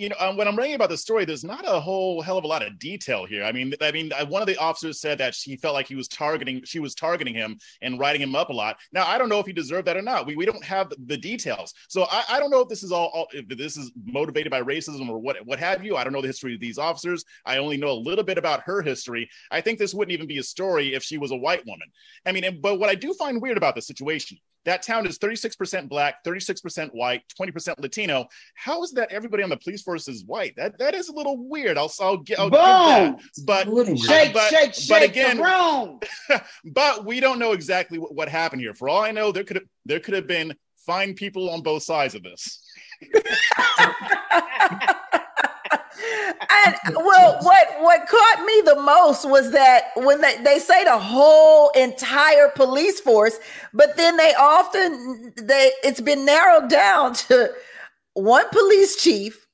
D: You know, um, when I'm reading about the story, there's not a whole hell of a lot of detail here. I mean, I mean, uh, one of the officers said that she felt like he was targeting, she was targeting him and writing him up a lot. Now, I don't know if he deserved that or not. We, we don't have the details, so I, I don't know if this is all, all, if this is motivated by racism or what what have you. I don't know the history of these officers. I only know a little bit about her history. I think this wouldn't even be a story if she was a white woman. I mean, but what I do find weird about the situation that town is 36% black, 36% white, 20% Latino. How is that everybody on the police force is white? That that is a little weird. I'll, I'll, get, I'll
C: Boom!
D: But
C: shake,
D: but,
C: shake,
D: but
C: shake
D: again,
C: the
D: but we don't know exactly what, what happened here. For all I know, there could have there could have been fine people on both sides of this.
A: and well, what what caught me the most was that when they, they say the whole entire police force, but then they often they it's been narrowed down to one police chief,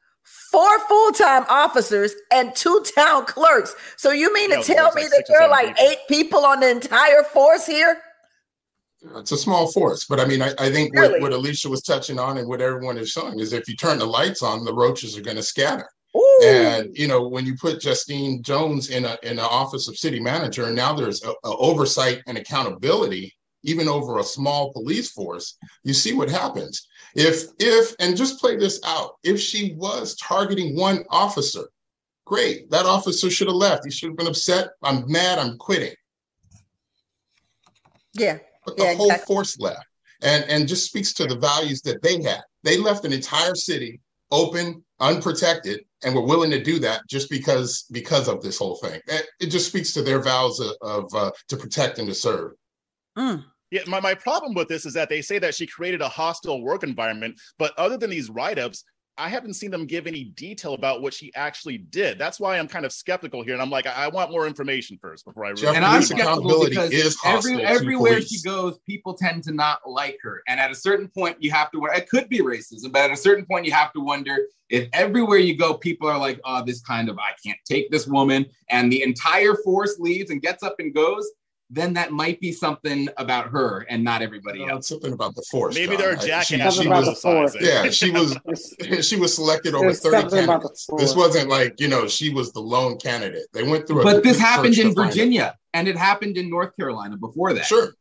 A: four full-time officers, and two town clerks. So you mean to tell me like that there are like people. eight people on the entire force here?
B: It's a small force, but I mean, I, I think really? what, what Alicia was touching on and what everyone is showing is if you turn the lights on, the roaches are going to scatter. Ooh. And you know, when you put Justine Jones in a in the office of city manager, and now there's a, a oversight and accountability even over a small police force, you see what happens. If if and just play this out, if she was targeting one officer, great. That officer should have left. He should have been upset. I'm mad. I'm quitting.
A: Yeah.
B: But the
A: yeah,
B: whole exactly. force left. And and just speaks to the values that they had. They left an entire city open, unprotected, and were willing to do that just because because of this whole thing. It just speaks to their vows of, of uh, to protect and to serve.
D: Mm. Yeah, my, my problem with this is that they say that she created a hostile work environment, but other than these write-ups, I haven't seen them give any detail about what she actually did. That's why I'm kind of skeptical here, and I'm like, I, I want more information first before I. Really
E: and I'm skeptical because every, everywhere she goes, people tend to not like her, and at a certain point, you have to. It could be racism, but at a certain point, you have to wonder if everywhere you go, people are like, "Oh, this kind of I can't take this woman," and the entire force leaves and gets up and goes then that might be something about her and not everybody no, else.
B: Something about the force.
D: Maybe they're jacking.
B: She, she was, the yeah, she was. she was selected over thirty candidates. This wasn't like you know she was the lone candidate. They went through.
E: but this happened in Virginia, and it happened in North Carolina before that.
B: Sure,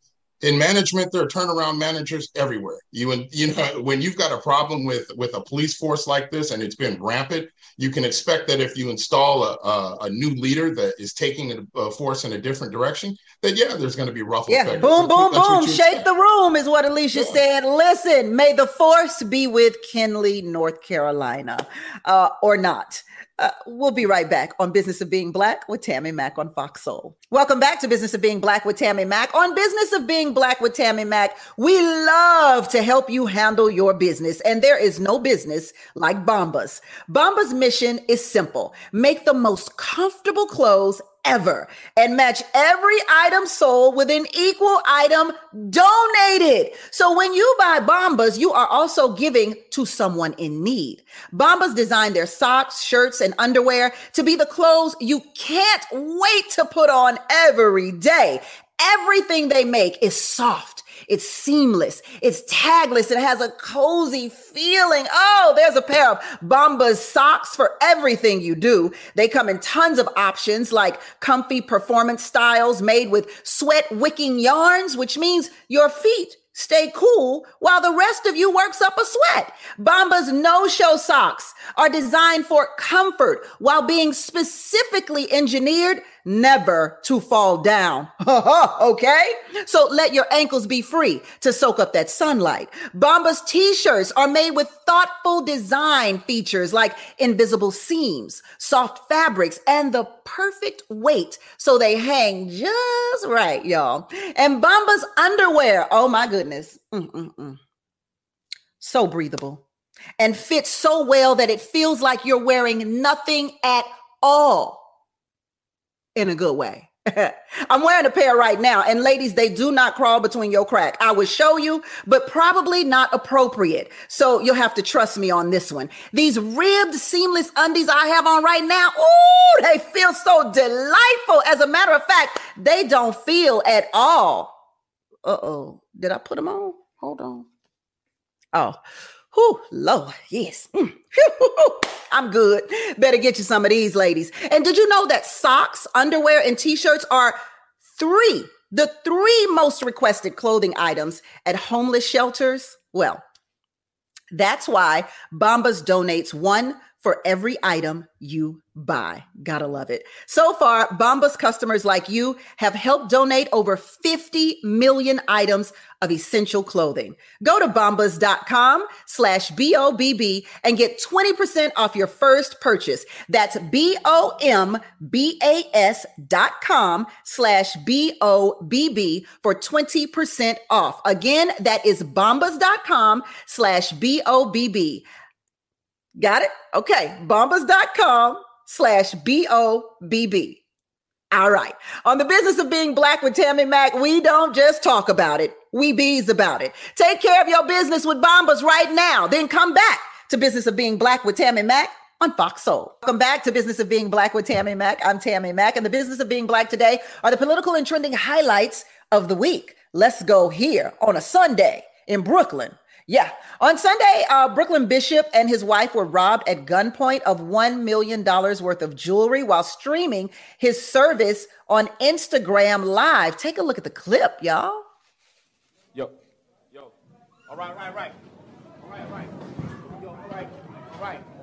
B: in management there are turnaround managers everywhere you and you know when you've got a problem with with a police force like this and it's been rampant you can expect that if you install a, a, a new leader that is taking a, a, force in a different direction that yeah there's going to be ruffle
A: yeah feathers. boom boom boom shake the room is what alicia yeah. said listen may the force be with Kenly north carolina uh, or not uh, we'll be right back on Business of Being Black with Tammy Mack on Fox Soul. Welcome back to Business of Being Black with Tammy Mack. On Business of Being Black with Tammy Mack, we love to help you handle your business, and there is no business like Bombas. Bombas' mission is simple make the most comfortable clothes ever and match every item sold with an equal item donated. So when you buy Bombas, you are also giving to someone in need. Bombas designed their socks, shirts, and underwear to be the clothes you can't wait to put on every day. Everything they make is soft it's seamless. It's tagless. It has a cozy feeling. Oh, there's a pair of Bombas socks for everything you do. They come in tons of options like comfy performance styles made with sweat wicking yarns, which means your feet stay cool while the rest of you works up a sweat. Bombas no-show socks are designed for comfort while being specifically engineered never to fall down. okay? So let your ankles be free to soak up that sunlight. Bombas t-shirts are made with thoughtful design features like invisible seams, soft fabrics, and the perfect weight so they hang just right, y'all. And Bombas underwear, oh my goodness. Mm-mm-mm. So breathable and fits so well that it feels like you're wearing nothing at all in a good way. I'm wearing a pair right now. And ladies, they do not crawl between your crack. I would show you, but probably not appropriate. So you'll have to trust me on this one. These ribbed seamless undies I have on right now, ooh, they feel so delightful. As a matter of fact, they don't feel at all. Uh oh. Did I put them on? Hold on. Oh, Whew, Lord, yes. Mm. I'm good. Better get you some of these, ladies. And did you know that socks, underwear, and t-shirts are three, the three most requested clothing items at homeless shelters? Well, that's why Bombas donates one for every item you buy. Gotta love it. So far, Bombas customers like you have helped donate over 50 million items of essential clothing. Go to bombas.com slash B-O-B-B and get 20% off your first purchase. That's B-O-M-B-A-S dot com slash B-O-B-B for 20% off. Again, that is bombas.com slash B-O-B-B. Got it? Okay. Bombas.com slash B O B B. All right. On the business of being black with Tammy Mack, we don't just talk about it, we bees about it. Take care of your business with Bombas right now. Then come back to Business of Being Black with Tammy Mack on Fox Soul. Welcome back to Business of Being Black with Tammy Mack. I'm Tammy Mack, and the business of being black today are the political and trending highlights of the week. Let's go here on a Sunday in Brooklyn. Yeah. On Sunday, uh, Brooklyn Bishop and his wife were robbed at gunpoint of $1 million worth of jewelry while streaming his service on Instagram Live. Take a look at the clip, y'all.
G: Yo, yo. All right, right, right. All right, right. Yo, all right, all right.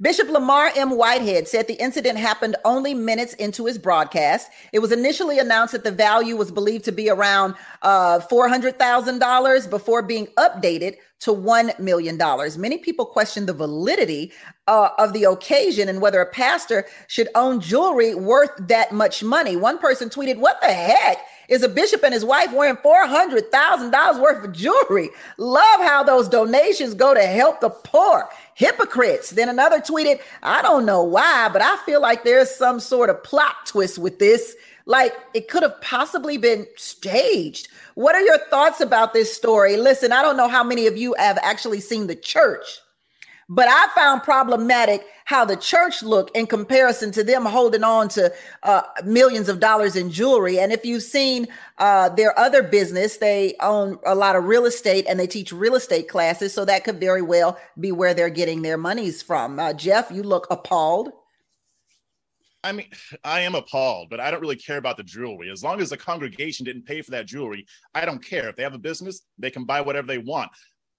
A: Bishop Lamor M. Whitehead said the incident happened only minutes into his broadcast. It was initially announced that the value was believed to be around uh, $400,000 before being updated to $1 million. Many people question the validity uh, of the occasion and whether a pastor should own jewelry worth that much money. One person tweeted, What the heck? Is a bishop and his wife wearing $400,000 worth of jewelry? Love how those donations go to help the poor hypocrites. Then another tweeted, I don't know why, but I feel like there's some sort of plot twist with this. Like it could have possibly been staged. What are your thoughts about this story? Listen, I don't know how many of you have actually seen the church but I found problematic how the church looked in comparison to them holding on to uh, millions of dollars in jewelry. And if you've seen uh, their other business, they own a lot of real estate and they teach real estate classes. So that could very well be where they're getting their monies from. Uh, Jeff, you look appalled.
D: I mean, I am appalled, but I don't really care about the jewelry. As long as the congregation didn't pay for that jewelry, I don't care. If they have a business, they can buy whatever they want.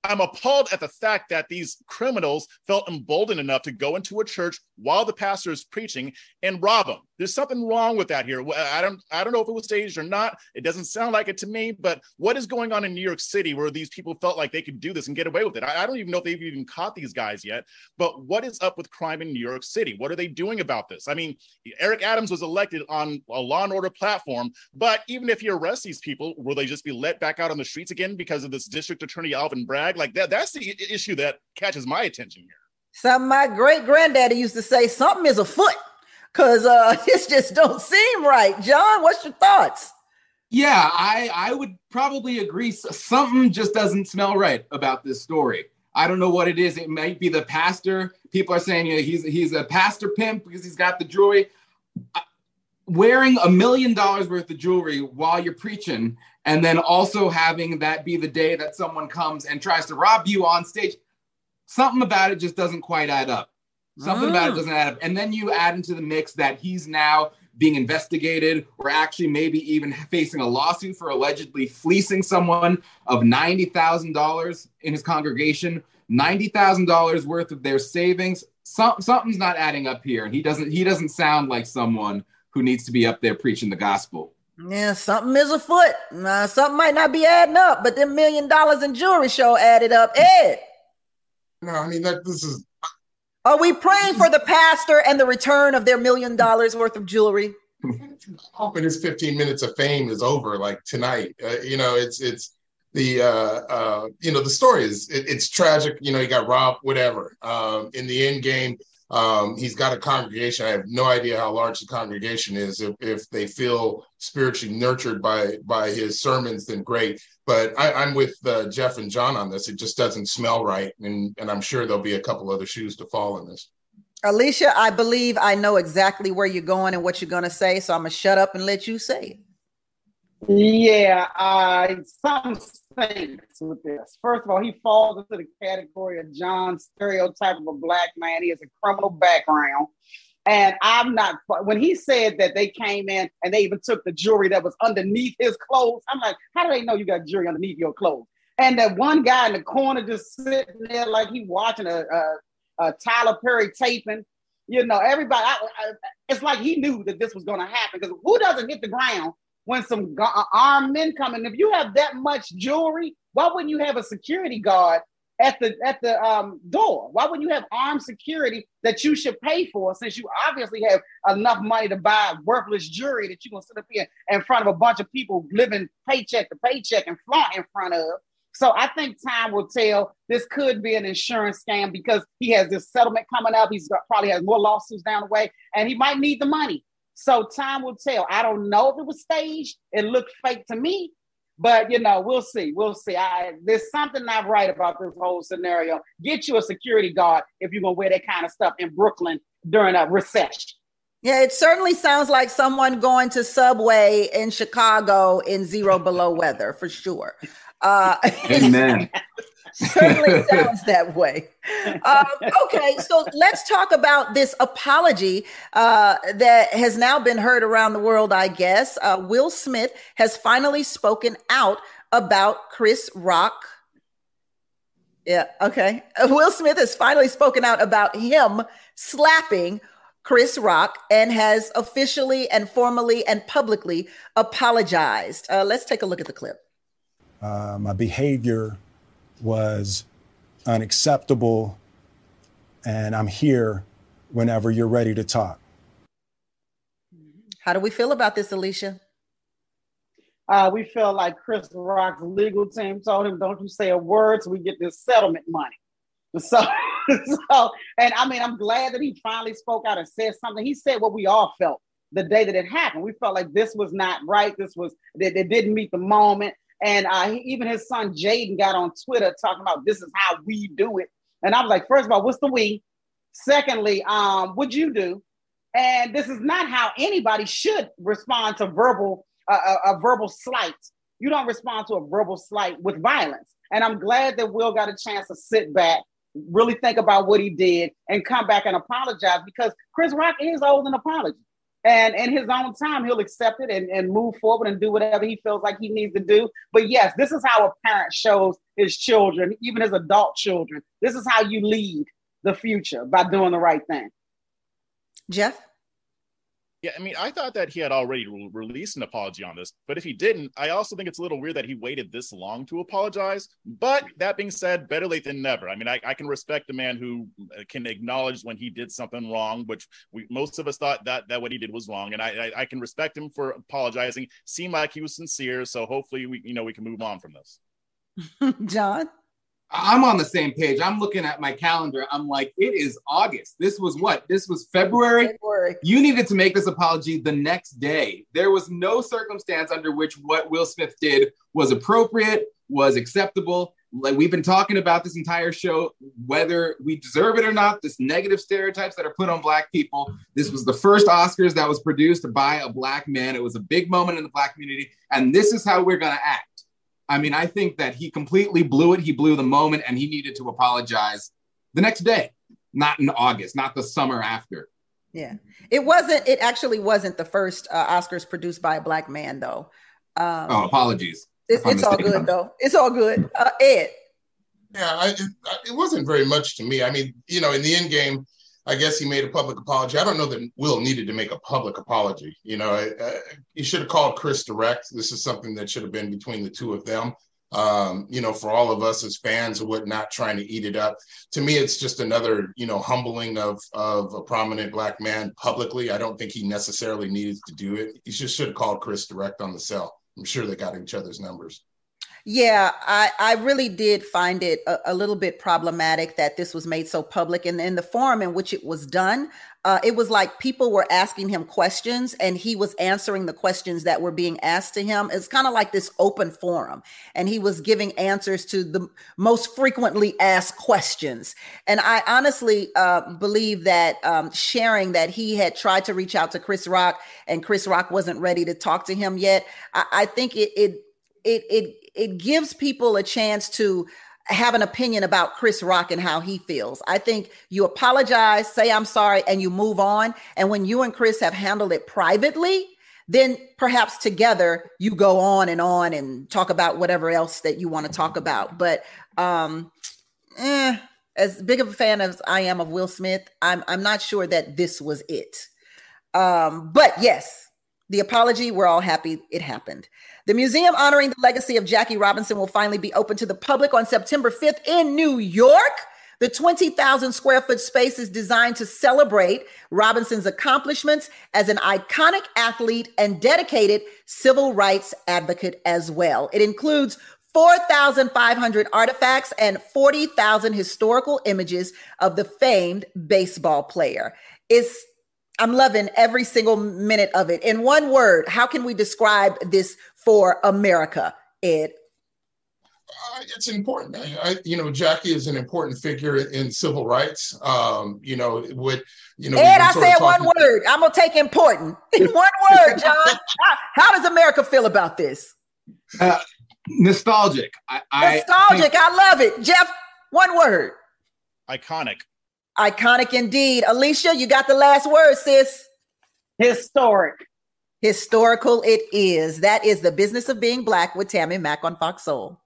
D: I'm appalled at the fact that these criminals felt emboldened enough to go into a church while the pastor is preaching and rob them. There's something wrong with that here. I don't I don't know if it was staged or not. It doesn't sound like it to me, but what is going on in New York City where these people felt like they could do this and get away with it? I, I don't even know if they've even caught these guys yet. But what is up with crime in New York City? What are they doing about this? I mean, Eric Adams was elected on a law and order platform, but even if you arrest these people, will they just be let back out on the streets again because of this district attorney Alvin Bragg? Like that that's the issue that catches my attention here.
A: Something my great granddaddy used to say, something is afoot because uh, this just don't seem right. John, what's your thoughts?
E: Yeah, I I would probably agree. Something just doesn't smell right about this story. I don't know what it is. It might be the pastor. People are saying you know, he's he's a pastor pimp because he's got the jewelry. Wearing a million dollars worth of jewelry while you're preaching, and then also having that be the day that someone comes and tries to rob you on stage. Something about it just doesn't quite add up. Something mm. about it doesn't add up. And then you add into the mix that he's now being investigated or actually maybe even facing a lawsuit for allegedly fleecing someone of $90,000 in his congregation, $90,000 worth of their savings. Some, something's not adding up here. And he doesn't, he doesn't sound like someone who needs to be up there preaching the gospel.
A: Yeah, something is afoot. Uh, something might not be adding up, but them million dollars in jewelry show added up. Ed.
B: No, I mean that this is
A: are we praying for the pastor and the return of their million dollars worth of jewelry?
B: Hoping his 15 minutes of fame is over like tonight. Uh, you know, it's it's the uh, uh, you know the story is it, it's tragic. You know, he got robbed, whatever. Um, in the end game, um, he's got a congregation. I have no idea how large the congregation is. If, if they feel spiritually nurtured by by his sermons, then great. But I, am with uh, Jeff and John on this. It just doesn't smell right, and and I'm sure there'll be a couple other shoes to fall in this.
A: Alicia, I believe I know exactly where you're going and what you're going to say, so I'm gonna shut up and let you say it.
C: Yeah, uh, some stinks with this. First of all, he falls into the category of John stereotype of a black man. He has a criminal background. And I'm not, when he said that they came in and they even took the jewelry that was underneath his clothes, I'm like, how do they know you got jewelry underneath your clothes? And that one guy in the corner just sitting there like he watching a, a, a Tyler Perry taping. You know, everybody, I, I, it's like he knew that this was going to happen because who doesn't hit the ground when some uh, armed men come in? If you have that much jewelry, why wouldn't you have a security guard at the at the um, door? Why wouldn't you have armed security that you should pay for since you obviously have enough money to buy worthless jewelry that you're gonna sit up here in front of a bunch of people living paycheck to paycheck and flaunt in front of? So I think time will tell. This could be an insurance scam because he has this settlement coming up. He's got, probably has more lawsuits down the way, and he might need the money. So time will tell. I don't know if it was staged. It looked fake to me, but you know, we'll see. We'll see. I, there's something not right about this whole scenario. Get you a security guard if you're gonna wear that kind of stuff in Brooklyn during a recession.
A: Yeah, it certainly sounds like someone going to Subway in Chicago in zero below weather for sure. Uh,
E: Amen.
A: certainly sounds that way. Um, okay, so let's talk about this apology uh, that has now been heard around the world, I guess. Uh, Will Smith has finally spoken out about Chris Rock. Yeah, okay. Will Smith has finally spoken out about him slapping Chris Rock and has officially and formally and publicly apologized. Uh, let's take a look at the clip.
H: Uh, my behavior was unacceptable, and I'm here whenever you're ready to talk.
A: How do we feel about this, Alicia?
C: Uh, we feel like Chris Rock's legal team told him, "Don't you say a word, so we get this settlement money." So, so, and I mean, I'm glad that he finally spoke out and said something. He said what we all felt the day that it happened. We felt like this was not right. This was that it didn't meet the moment. And uh, he, even his son Jaden got on Twitter talking about this is how we do it. And I was like, first of all, what's the we? Secondly, um, would you do? And this is not how anybody should respond to verbal uh, a, a verbal slight. You don't respond to a verbal slight with violence. And I'm glad that Will got a chance to sit back, really think about what he did, and come back and apologize because Chris Rock is owed an apology and in his own time he'll accept it and, and move forward and do whatever he feels like he needs to do. But yes this is how a parent shows his children even his adult children this is how you lead the future by doing the right thing.
A: Jeff
D: yeah, I mean, I thought that he had already re- released an apology on this, but if he didn't, I also think it's a little weird that he waited this long to apologize. But that being said, better late than never. I mean, I, I can respect a man who uh, can acknowledge when he did something wrong, which we, most of us thought that that what he did was wrong, and I, I, I can respect him for apologizing. Seemed like he was sincere, so hopefully we you know we can move on from this.
A: John.
E: I'm on the same page. I'm looking at my calendar. I'm like, it is August. This was what? This was February.
A: February.
E: You needed to make this apology the next day. There was no circumstance under which what Will Smith did was appropriate, was acceptable. Like we've been talking about this entire show, whether we deserve it or not, this negative stereotypes that are put on black people. This was the first Oscars that was produced by a black man. It was a big moment in the black community, and this is how we're gonna act. I mean, I think that he completely blew it. He blew the moment and he needed to apologize the next day, not in August, not the summer after.
A: Yeah. It wasn't, it actually wasn't the first uh, Oscars produced by a black man, though. Um,
E: oh, apologies.
A: It, it's all good, though. It's all good. Uh, Ed.
B: Yeah, I, it, it wasn't very much to me. I mean, you know, in the end game, I guess he made a public apology. I don't know that Will needed to make a public apology. You know, uh, he should have called Chris direct. This is something that should have been between the two of them. Um, you know, for all of us as fans or whatnot, trying to eat it up. To me, it's just another, you know, humbling of of a prominent black man publicly. I don't think he necessarily needed to do it. He just should have called Chris direct on the cell. I'm sure they got each other's numbers.
A: Yeah, I, I really did find it a, a, little bit problematic that this was made so public. And in the forum in which it was done, uh, it was like people were asking him questions and he was answering the questions that were being asked to him. It's kind of like this open forum. And he was giving answers to the most frequently asked questions. And I honestly uh, believe that um, sharing that he had tried to reach out to Chris Rock and Chris Rock wasn't ready to talk to him yet, I, I think it, it it it it gives people a chance to have an opinion about Chris Rock and how he feels. I think you apologize, say I'm sorry, and you move on. And when you and Chris have handled it privately, then perhaps together you go on and on and talk about whatever else that you want to talk about. But um, eh, as big of a fan as I am of Will Smith, I'm I'm not sure that this was it. Um, but yes, the apology, we're all happy it happened. The museum honoring the legacy of Jackie Robinson will finally be open to the public on September 5th in New York. The 20,000 square foot space is designed to celebrate Robinson's accomplishments as an iconic athlete and dedicated civil rights advocate as well. It includes 4,500 artifacts and 40,000 historical images of the famed baseball player. It's I'm loving every single minute of it. In one word, how can we describe this for America, Ed?
B: Uh, it's important. I, you know, Jackie is an important figure in civil rights. Um, you know, with you know,
A: Ed, I said one word. I'm gonna take important in one word, John. how, how, does America feel about this?
E: Uh, nostalgic. I,
A: nostalgic. I, I love it, Jeff. One word.
D: Iconic.
A: Iconic indeed. Alicia, you got the last word, sis.
C: Historic.
A: Historical it is. That is the business of being black with Tammy Mack on Fox Soul.